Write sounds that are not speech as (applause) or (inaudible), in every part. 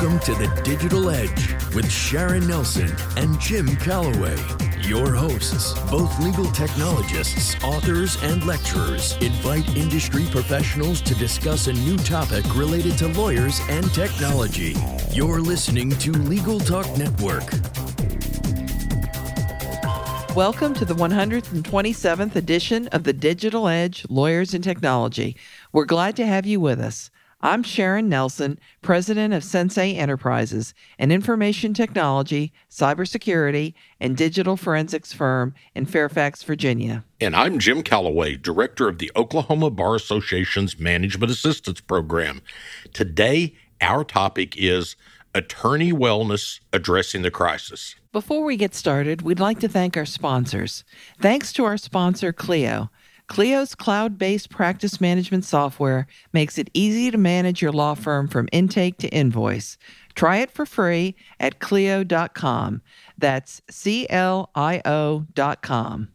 Welcome to the Digital Edge with Sharon Nelson and Jim Calloway. Your hosts, both legal technologists, authors, and lecturers, invite industry professionals to discuss a new topic related to lawyers and technology. You're listening to Legal Talk Network. Welcome to the 127th edition of the Digital Edge Lawyers and Technology. We're glad to have you with us. I'm Sharon Nelson, president of Sensei Enterprises, an information technology, cybersecurity, and digital forensics firm in Fairfax, Virginia. And I'm Jim Calloway, director of the Oklahoma Bar Association's Management Assistance Program. Today, our topic is Attorney Wellness Addressing the Crisis. Before we get started, we'd like to thank our sponsors. Thanks to our sponsor, Clio. Clio's cloud based practice management software makes it easy to manage your law firm from intake to invoice. Try it for free at Clio.com. That's C L I O.com.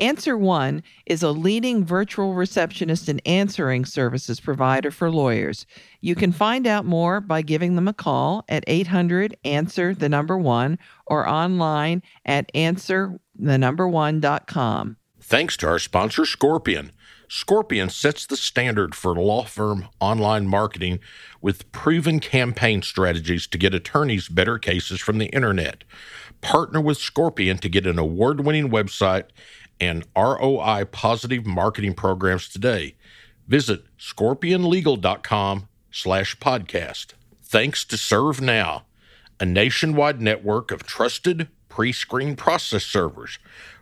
Answer One is a leading virtual receptionist and answering services provider for lawyers. You can find out more by giving them a call at 800 Answer the number one or online at answer the number one.com thanks to our sponsor, Scorpion. Scorpion sets the standard for law firm online marketing with proven campaign strategies to get attorneys better cases from the internet. Partner with Scorpion to get an award winning website and ROI positive marketing programs today. Visit scorpionlegal.com slash podcast. Thanks to ServeNow, a nationwide network of trusted pre screen process servers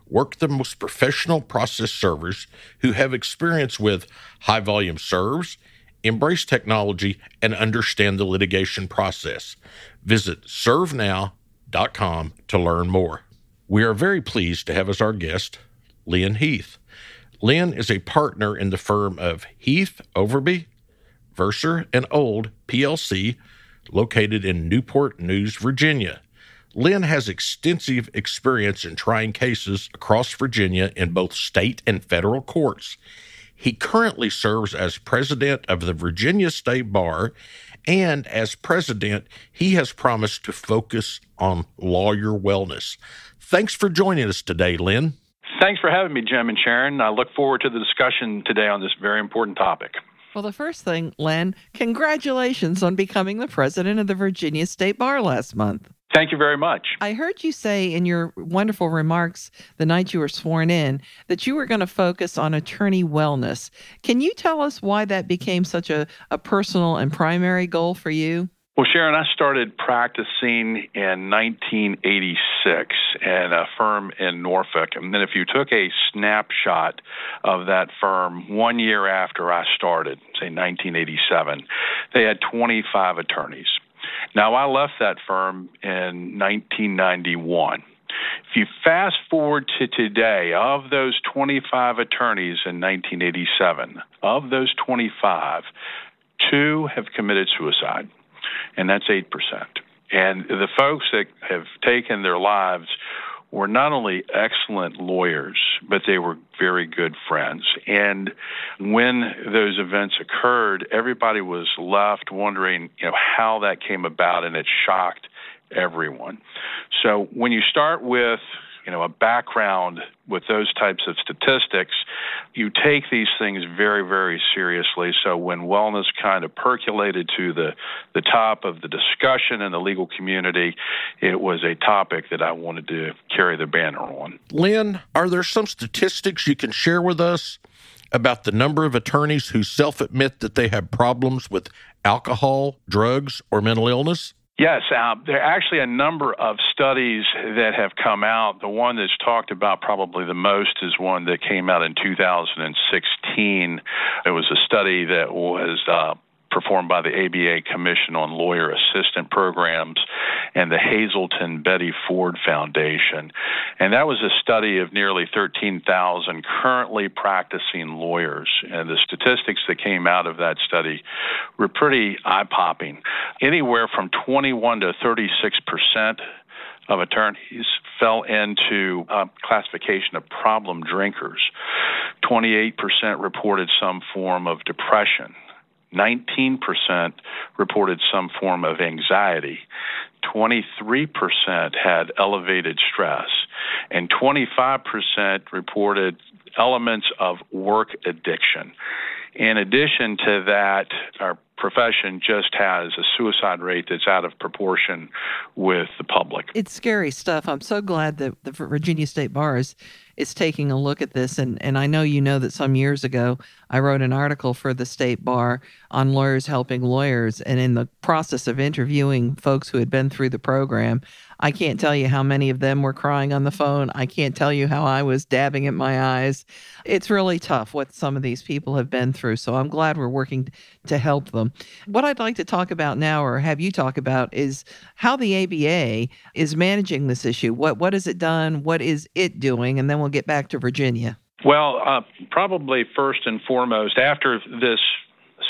work the most professional process servers who have experience with high volume serves, embrace technology, and understand the litigation process. Visit servenow.com to learn more. We are very pleased to have as our guest Len Heath. Len is a partner in the firm of Heath Overbey, Verser, and Old PLC, located in Newport News, Virginia. Len has extensive experience in trying cases across Virginia in both state and federal courts. He currently serves as president of the Virginia State Bar, and as president, he has promised to focus on lawyer wellness. Thanks for joining us today, Len. Thanks for having me, Jim and Sharon. I look forward to the discussion today on this very important topic. Well, the first thing, Len, congratulations on becoming the president of the Virginia State Bar last month. Thank you very much. I heard you say in your wonderful remarks the night you were sworn in that you were going to focus on attorney wellness. Can you tell us why that became such a, a personal and primary goal for you? Well, Sharon, I started practicing in 1986 at a firm in Norfolk. And then, if you took a snapshot of that firm one year after I started, say 1987, they had 25 attorneys. Now, I left that firm in 1991. If you fast forward to today, of those 25 attorneys in 1987, of those 25, two have committed suicide, and that's 8%. And the folks that have taken their lives were not only excellent lawyers, but they were very good friends. And when those events occurred, everybody was left wondering, you know, how that came about, and it shocked everyone. So when you start with you know a background with those types of statistics, you take these things very very seriously. So when wellness kind of percolated to the the top of the discussion in the legal community, it was a topic that I wanted to carry the banner on. Len, are there some statistics you can share with us? About the number of attorneys who self admit that they have problems with alcohol, drugs, or mental illness? Yes, uh, there are actually a number of studies that have come out. The one that's talked about probably the most is one that came out in 2016. It was a study that was uh, performed by the ABA Commission on Lawyer Assistance Programs and the Hazelden Betty Ford Foundation. And that was a study of nearly 13,000 currently practicing lawyers. And the statistics that came out of that study were pretty eye popping. Anywhere from 21 to 36 percent of attorneys fell into a classification of problem drinkers. 28% reported some form of depression. 19% reported some form of anxiety. 23% had elevated stress, and 25% reported elements of work addiction. In addition to that, our profession just has a suicide rate that's out of proportion with the public. It's scary stuff. I'm so glad that the Virginia State Bar is, is taking a look at this. And, and I know you know that some years ago, I wrote an article for the State Bar on lawyers helping lawyers. And in the process of interviewing folks who had been through the program, I can't tell you how many of them were crying on the phone. I can't tell you how I was dabbing at my eyes. It's really tough what some of these people have been through. So I'm glad we're working to help them. What I'd like to talk about now, or have you talk about, is how the ABA is managing this issue. What what has it done? What is it doing? And then we'll get back to Virginia. Well, uh, probably first and foremost, after this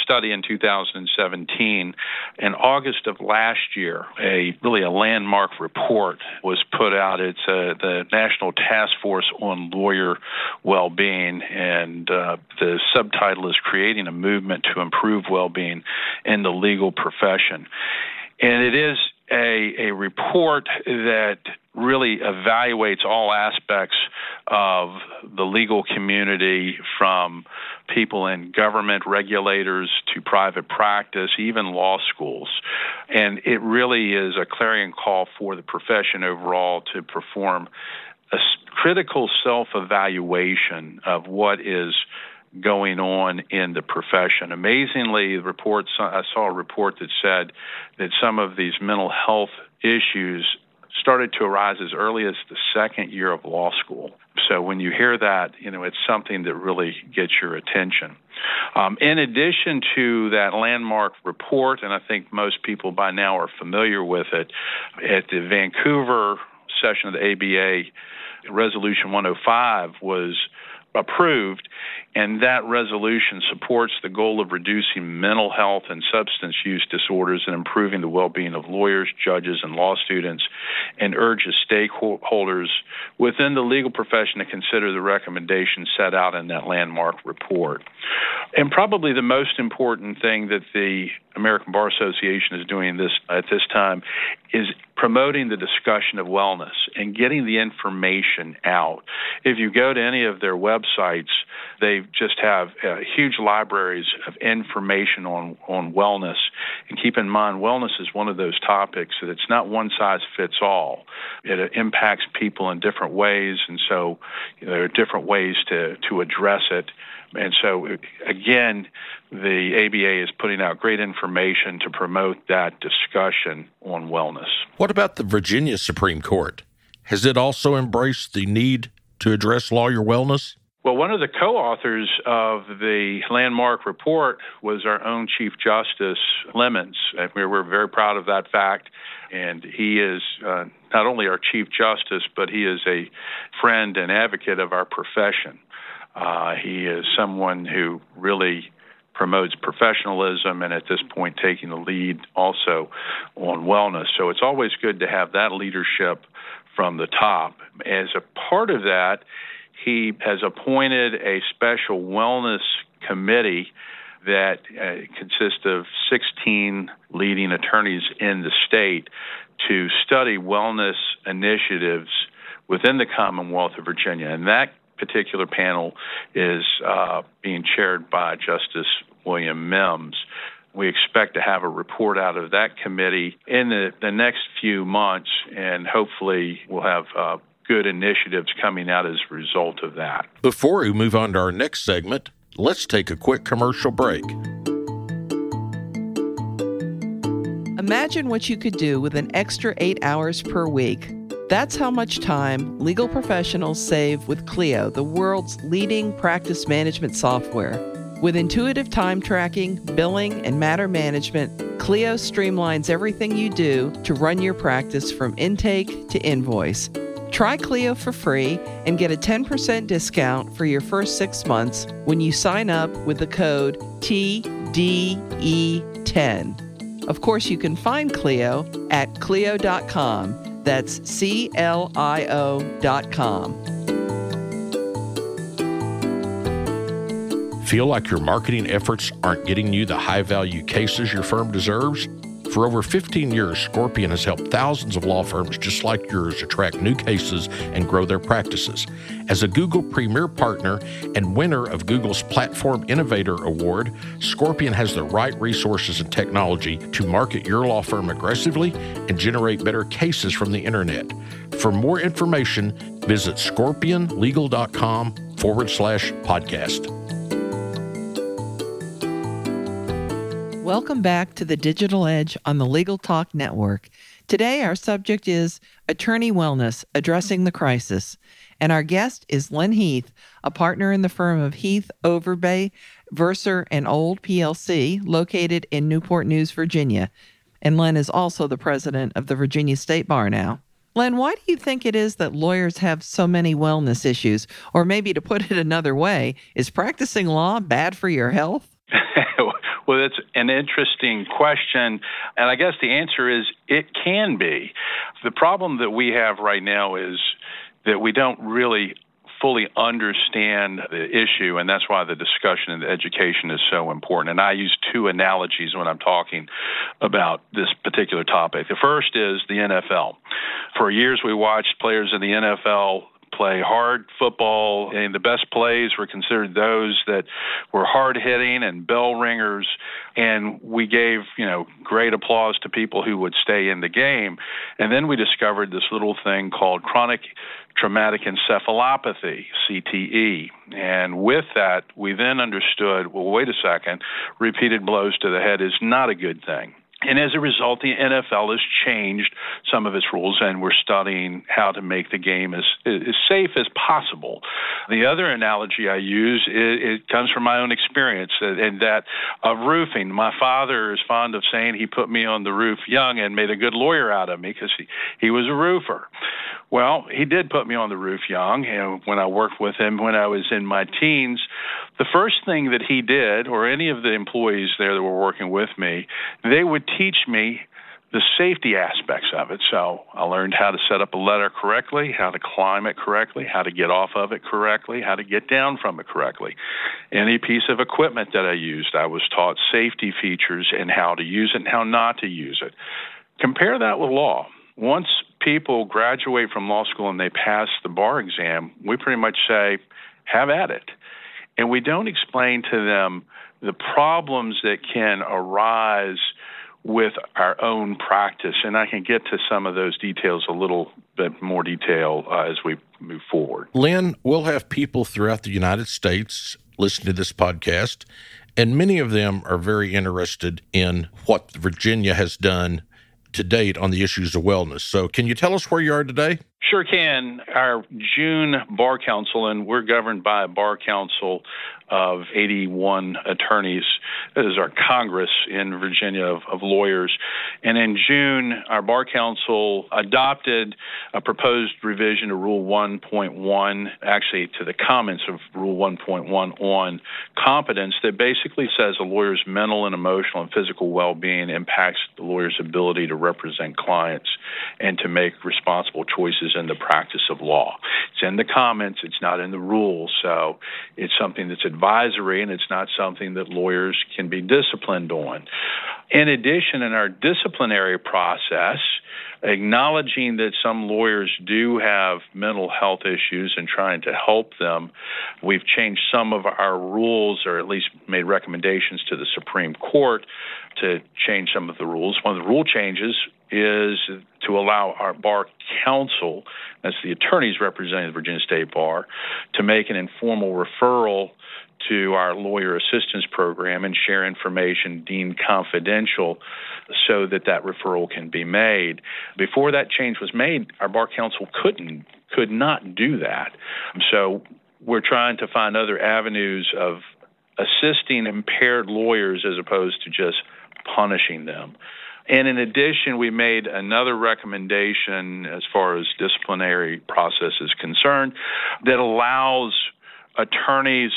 study in 2017. In August of last year, a really a landmark report was put out. It's uh, the National Task Force on Lawyer Well-being, and uh, the subtitle is "Creating a Movement to Improve Well-being in the Legal Profession." And it is a, a report that really evaluates all aspects of the legal community from people in government regulators to private practice, even law schools. And it really is a clarion call for the profession overall to perform a critical self evaluation of what is going on in the profession. Amazingly, reports I saw a report that said that some of these mental health issues started to arise as early as the second year of law school. So when you hear that, you know, it's something that really gets your attention. Um, in addition to that landmark report, and I think most people by now are familiar with it, at the Vancouver session of the ABA, Resolution 105 was approved, and that resolution supports the goal of reducing mental health and substance use disorders and improving the well being of lawyers, judges, and law students, and urges stakeholders within the legal profession to consider the recommendations set out in that landmark report. And probably the most important thing that the American Bar Association is doing this at this time is promoting the discussion of wellness and getting the information out. If you go to any of their websites, they just have uh, huge libraries of information on, on wellness. And keep in mind, wellness is one of those topics that it's not one size fits all. It impacts people in different ways, and so you know, there are different ways to, to address it. And so, again, the ABA is putting out great information to promote that discussion on wellness. What about the Virginia Supreme Court? Has it also embraced the need to address lawyer wellness? Well, one of the co authors of the landmark report was our own Chief Justice Lemons. And We're very proud of that fact. And he is uh, not only our Chief Justice, but he is a friend and advocate of our profession. Uh, he is someone who really promotes professionalism and at this point taking the lead also on wellness. So it's always good to have that leadership from the top. As a part of that, he has appointed a special wellness committee that uh, consists of 16 leading attorneys in the state to study wellness initiatives within the Commonwealth of Virginia. And that particular panel is uh, being chaired by Justice William Mims. We expect to have a report out of that committee in the, the next few months, and hopefully we'll have uh, good initiatives coming out as a result of that. Before we move on to our next segment, let's take a quick commercial break. Imagine what you could do with an extra eight hours per week. That's how much time legal professionals save with Clio, the world's leading practice management software. With intuitive time tracking, billing, and matter management, Clio streamlines everything you do to run your practice from intake to invoice. Try Clio for free and get a 10% discount for your first six months when you sign up with the code TDE10. Of course, you can find Clio at Clio.com. That's C L I O dot com. Feel like your marketing efforts aren't getting you the high value cases your firm deserves? For over 15 years, Scorpion has helped thousands of law firms just like yours attract new cases and grow their practices. As a Google Premier Partner and winner of Google's Platform Innovator Award, Scorpion has the right resources and technology to market your law firm aggressively and generate better cases from the internet. For more information, visit scorpionlegal.com forward slash podcast. Welcome back to the Digital Edge on the Legal Talk Network. Today, our subject is Attorney Wellness Addressing the Crisis. And our guest is Len Heath, a partner in the firm of Heath, Overbey, Verser, and Old PLC, located in Newport News, Virginia. And Len is also the president of the Virginia State Bar now. Len, why do you think it is that lawyers have so many wellness issues? Or maybe to put it another way, is practicing law bad for your health? (laughs) Well, it's an interesting question. And I guess the answer is it can be. The problem that we have right now is that we don't really fully understand the issue, and that's why the discussion and the education is so important. And I use two analogies when I'm talking about this particular topic. The first is the NFL. For years, we watched players in the NFL play hard football, and the best plays were considered those that were hard hitting and bell ringers. And we gave, you know, great applause to people who would stay in the game. And then we discovered this little thing called chronic traumatic encephalopathy, CTE. And with that, we then understood well, wait a second, repeated blows to the head is not a good thing. And as a result, the NFL has changed some of its rules, and we're studying how to make the game as, as safe as possible. The other analogy I use it, it comes from my own experience, and that of roofing. My father is fond of saying he put me on the roof young and made a good lawyer out of me because he, he was a roofer. Well, he did put me on the roof young, and when I worked with him when I was in my teens, the first thing that he did, or any of the employees there that were working with me, they would teach me the safety aspects of it. So I learned how to set up a ladder correctly, how to climb it correctly, how to get off of it correctly, how to get down from it correctly. Any piece of equipment that I used, I was taught safety features and how to use it and how not to use it. Compare that with law. Once people graduate from law school and they pass the bar exam, we pretty much say, have at it. And we don't explain to them the problems that can arise with our own practice. And I can get to some of those details a little bit more detail uh, as we move forward. Len, we'll have people throughout the United States listen to this podcast, and many of them are very interested in what Virginia has done to date on the issues of wellness. So, can you tell us where you are today? Sure can. Our June Bar Council, and we're governed by a Bar Council of 81 attorneys. That is our Congress in Virginia of, of, lawyers. And in June, our Bar Council adopted a proposed revision to Rule 1.1, actually to the comments of Rule 1.1 on competence, that basically says a lawyer's mental and emotional and physical well being impacts the lawyer's ability to represent clients and to make responsible choices in the practice of law. It's in the comments, it's not in the rules, so it's something that's advisory and it's not something that lawyers can be disciplined on. In addition, in our disciplinary process, acknowledging that some lawyers do have mental health issues and trying to help them, we've changed some of our rules or at least made recommendations to the Supreme Court to change some of the rules. One of the rule changes is to allow our bar counsel, that's the attorneys representing the Virginia State Bar, to make an informal referral to our lawyer assistance program and share information deemed confidential so that that referral can be made. Before that change was made, our bar counsel couldn't could not do that. So we're trying to find other avenues of assisting impaired lawyers as opposed to just punishing them. And in addition, we made another recommendation as far as disciplinary process is concerned that allows attorneys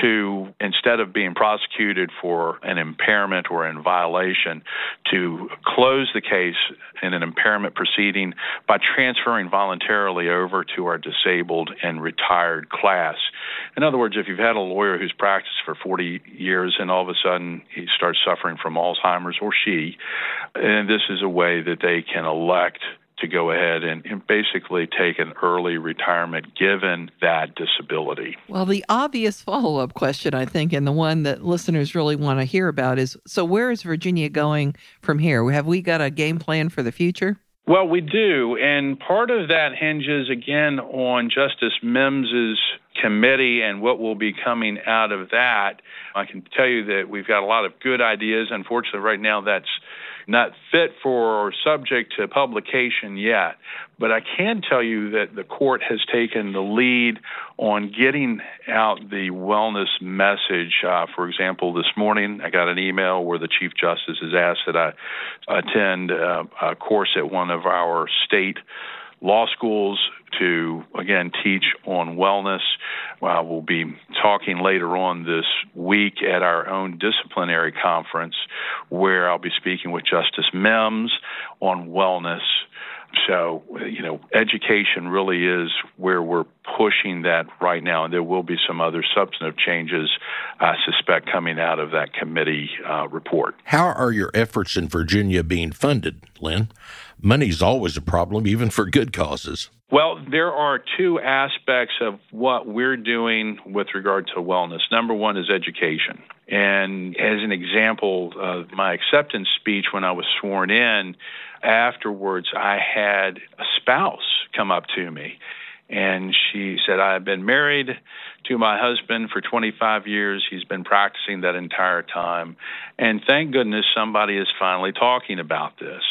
to instead of being prosecuted for an impairment or in violation, to close the case in an impairment proceeding by transferring voluntarily over to our disabled and retired class. In other words, if you've had a lawyer who's practiced for 40 years and all of a sudden he starts suffering from Alzheimer's or she, and this is a way that they can elect to go ahead and, and, basically take an early retirement given that disability. Well, the obvious follow up question, I think, and the one that listeners really want to hear about is so where is Virginia going from here? Have we got a game plan for the future? Well, we do. And part of that hinges again on Justice Mims's committee and what will be coming out of that. I can tell you that we've got a lot of good ideas. Unfortunately, right now that's not fit for or subject to publication yet. But I can tell you that the court has taken the lead on getting out the wellness message. Uh, for example, this morning I got an email where the Chief Justice has asked that I attend uh, a course at one of our state law schools to again teach on wellness. Uh, we'll be talking later on this week at our own disciplinary conference where I'll be speaking with Justice Mims on wellness. So, you know, education really is where we're pushing that right now, and there will be some other substantive changes, I suspect, coming out of that committee uh, report. How are your efforts in Virginia being funded, Len? Money's always a problem, even for good causes. Well, there are two aspects of what we're doing with regard to wellness. Number one is education. And as an example, of my acceptance speech when I was sworn in, afterwards, I had a spouse come up to me and she said, I have been married to my husband for 25 years. He's been practicing that entire time. And thank goodness somebody is finally talking about this.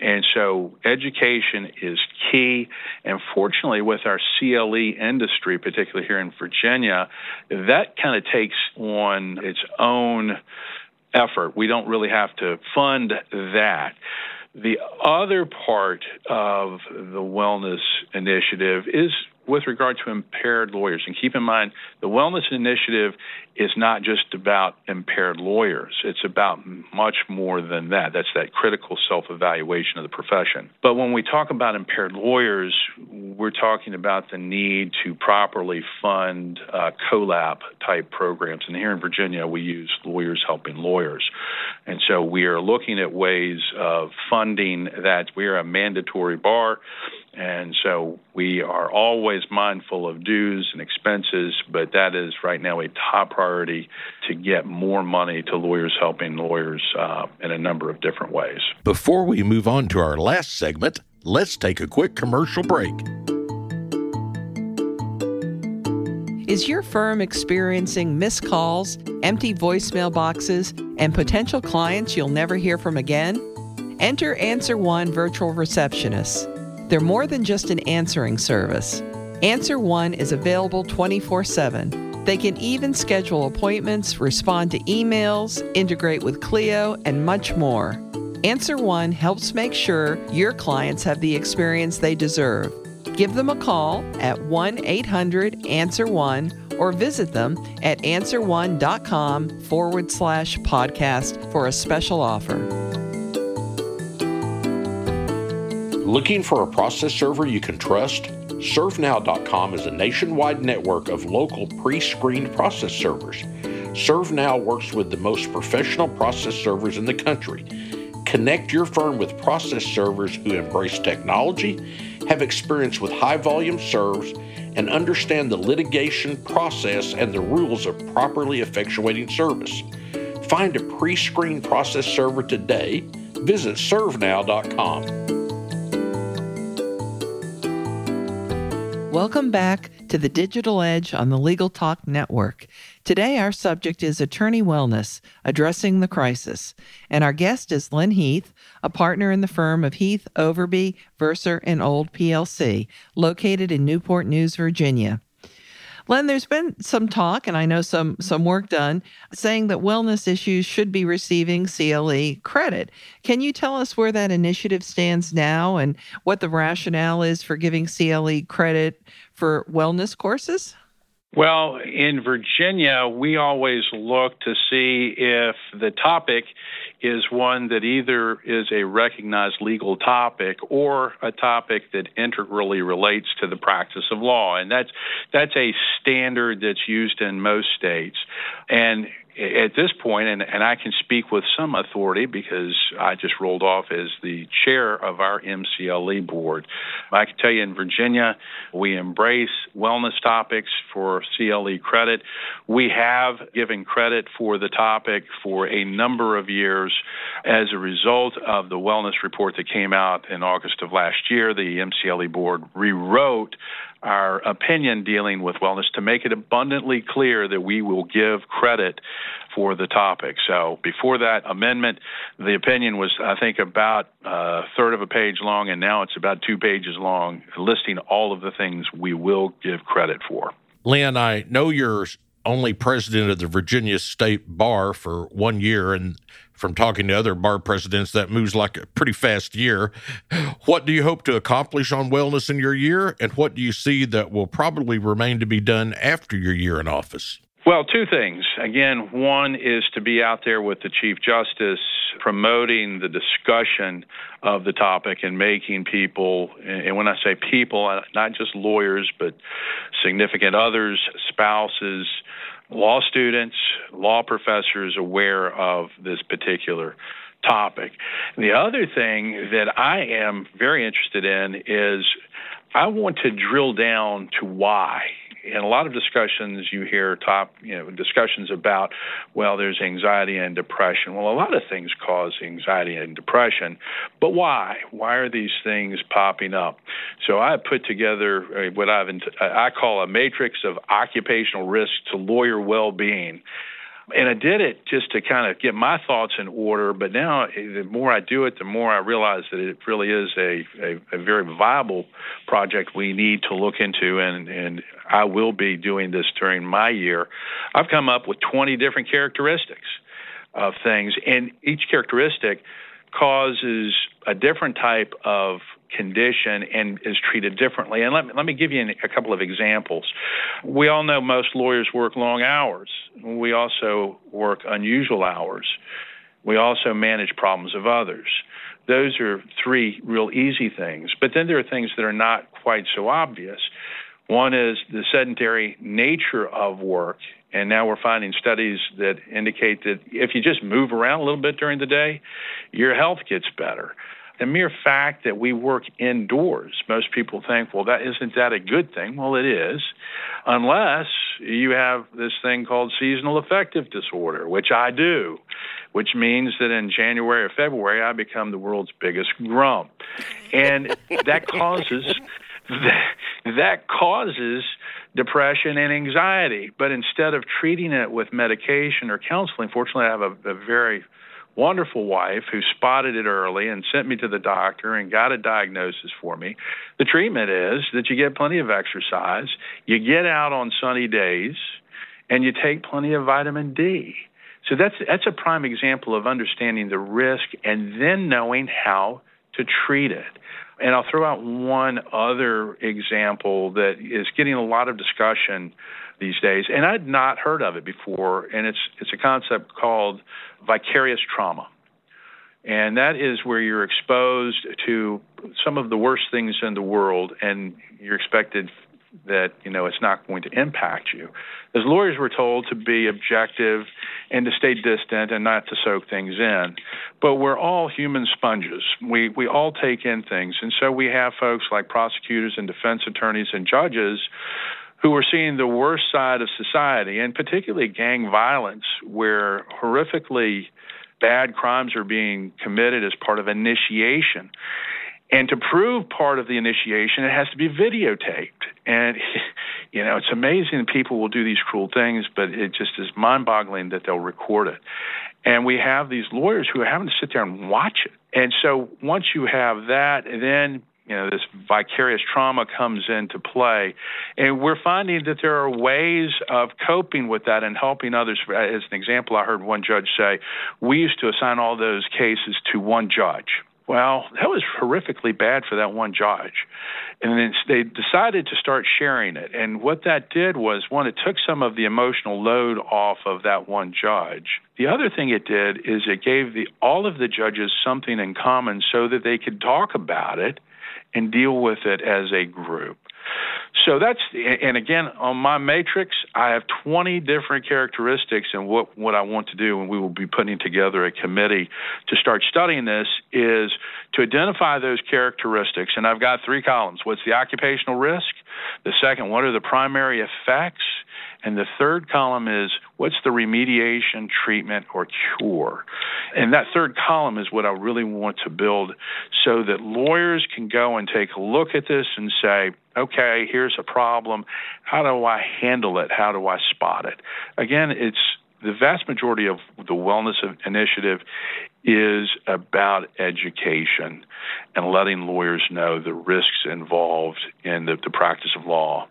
And so education is key. And fortunately, with our CLE industry, particularly here in Virginia, that kind of takes on its own effort. We don't really have to fund that. The other part of the wellness initiative is with regard to impaired lawyers. And keep in mind, the Wellness Initiative is not just about impaired lawyers, it's about much more than that. That's that critical self evaluation of the profession. But when we talk about impaired lawyers, we're talking about the need to properly fund uh, COLAP type programs. And here in Virginia, we use Lawyers Helping Lawyers. And so we are looking at ways of funding that. We are a mandatory bar. And so we are always mindful of dues and expenses, but that is right now a top priority to get more money to lawyers helping lawyers uh, in a number of different ways. Before we move on to our last segment, let's take a quick commercial break. Is your firm experiencing missed calls, empty voicemail boxes, and potential clients you'll never hear from again? Enter Answer One Virtual Receptionists. They're more than just an answering service. Answer One is available 24 7. They can even schedule appointments, respond to emails, integrate with Clio, and much more. Answer One helps make sure your clients have the experience they deserve. Give them a call at 1 800 Answer One or visit them at answerone.com forward slash podcast for a special offer. Looking for a process server you can trust? ServeNow.com is a nationwide network of local pre screened process servers. ServeNow works with the most professional process servers in the country. Connect your firm with process servers who embrace technology, have experience with high volume serves, and understand the litigation process and the rules of properly effectuating service. Find a pre screened process server today. Visit ServeNow.com. Welcome back to the Digital Edge on the Legal Talk Network. Today, our subject is attorney wellness, addressing the crisis. And our guest is Len Heath, a partner in the firm of Heath, Overbey, Verser, and Old PLC, located in Newport News, Virginia. Len, there's been some talk, and I know some some work done, saying that wellness issues should be receiving CLE credit. Can you tell us where that initiative stands now, and what the rationale is for giving CLE credit for wellness courses? Well, in Virginia, we always look to see if the topic is one that either is a recognized legal topic or a topic that integrally relates to the practice of law. And that's that's a standard that's used in most states. And at this point, and, and I can speak with some authority because I just rolled off as the chair of our MCLE board. I can tell you in Virginia, we embrace wellness topics for CLE credit. We have given credit for the topic for a number of years as a result of the wellness report that came out in August of last year. The MCLE board rewrote our opinion dealing with wellness to make it abundantly clear that we will give credit for the topic. So before that amendment, the opinion was, I think, about a third of a page long, and now it's about two pages long, listing all of the things we will give credit for. Len, I know you're only president of the Virginia State Bar for one year, and from talking to other bar presidents, that moves like a pretty fast year. What do you hope to accomplish on wellness in your year, and what do you see that will probably remain to be done after your year in office? Well, two things. Again, one is to be out there with the Chief Justice promoting the discussion of the topic and making people, and when I say people, not just lawyers, but significant others, spouses, law students, law professors aware of this particular topic. The other thing that I am very interested in is I want to drill down to why in a lot of discussions you hear top you know discussions about well there's anxiety and depression. Well a lot of things cause anxiety and depression but why? Why are these things popping up? So i put together what i've i call a matrix of occupational risk to lawyer well-being and I did it just to kind of get my thoughts in order. But now, eh, the more I do it, the more I realize that it really is a, a, a very viable project we need to look into. And, and I will be doing this during my year. I've come up with 20 different characteristics of things, and each characteristic causes a different type of condition and is treated differently. And let me, let me give you a couple of examples. We all know most lawyers work long hours. We also work unusual hours. We also manage problems of others. Those are three real easy things. But then there are things that are not quite so obvious. One is the sedentary nature of work. And now we're finding studies that indicate that if you just move around a little bit during the day, your health gets better the mere fact that we work indoors, most people think, well, that isn't that a good thing? Well, it is, unless you have this thing called seasonal affective disorder, which I do, which means that in January or February I become the world's biggest grump, and that causes that, that causes depression and anxiety. But instead of treating it with medication or counseling, fortunately, I have a, a very wonderful wife who spotted it early and sent me to the doctor and got a diagnosis for me. The treatment is that you get plenty of exercise, you get out on sunny days, and you take plenty of vitamin D. So that's that's a prime example of understanding the risk and then knowing how to treat it. And I'll throw out one other example that is getting a lot of discussion these days, and I'd not heard of it before. And it's it's a concept called vicarious trauma, and that is where you're exposed to some of the worst things in the world, and you're expected that you know it's not going to impact you. As lawyers, we're told to be objective and to stay distant and not to soak things in. But we're all human sponges. We we all take in things, and so we have folks like prosecutors and defense attorneys and judges who are seeing the worst side of society, and particularly gang violence, where horrifically bad crimes are being committed as part of initiation. And to prove part of the initiation, it has to be videotaped. And, (laughs) you know, it's amazing that people will do these cruel things, but it just is mind boggling that they'll record it. And we have these lawyers who are having to sit there and watch it. And so once you have that, then you know this vicarious trauma comes into play and we're finding that there are ways of coping with that and helping others as an example i heard one judge say we used to assign all those cases to one judge Well, that was horrifically bad for that one judge. And then they decided to start sharing it. And what that did was, one, it took some of the emotional load off of that one judge. The other thing it did is it gave the, all of the judges something in common so that they could talk about it and deal with it as a group. So that's and again on my matrix, I have 20 different characteristics, and what what I want to do, and we will be putting together a committee to start studying this, is to identify those characteristics. And I've got three columns: what's the occupational risk? The second, what are the primary effects? And the third column is what's the remediation, treatment, or cure? And that third column is what I really want to build so that lawyers can go and take a look at this and say, okay, here's a problem. How do I handle it? How do I spot it? Again, it's the vast majority of the wellness initiative is about education and letting lawyers know the risks involved in the, the practice of law.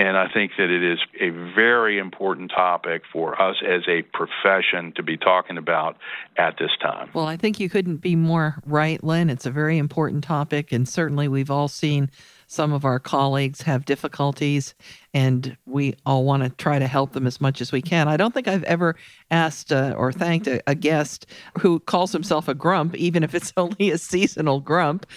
And I think that it is a very important topic for us as a profession to be talking about at this time. Well, I think you couldn't be more right, Len. It's a very important topic, and certainly we've all seen some of our colleagues have difficulties, and we all want to try to help them as much as we can. I don't think I've ever asked uh, or thanked a, a, guest who calls himself a grump, even if it's (laughs) only a seasonal grump. (laughs)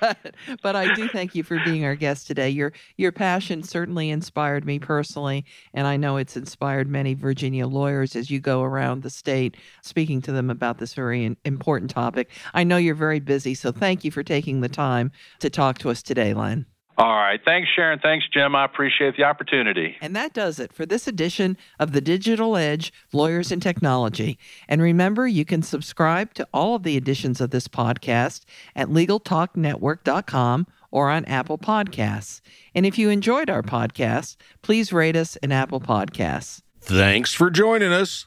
but, but, I do thank you for being our guest today. Your your passion certainly inspired me personally, and I know it's inspired many Virginia lawyers as you go around the state speaking to them about this very important topic. I know you're very busy, so thank you for taking the time to talk to us today, Len. All right. Thanks, Sharon. Thanks, Jim. I appreciate the opportunity. And that does it for this edition of the Digital Edge Lawyers and Technology. And remember, you can subscribe to all of the editions of this podcast at LegalTalkNetwork.com or on Apple Podcasts. And if you enjoyed our podcast, please rate us in Apple Podcasts. Thanks for joining us.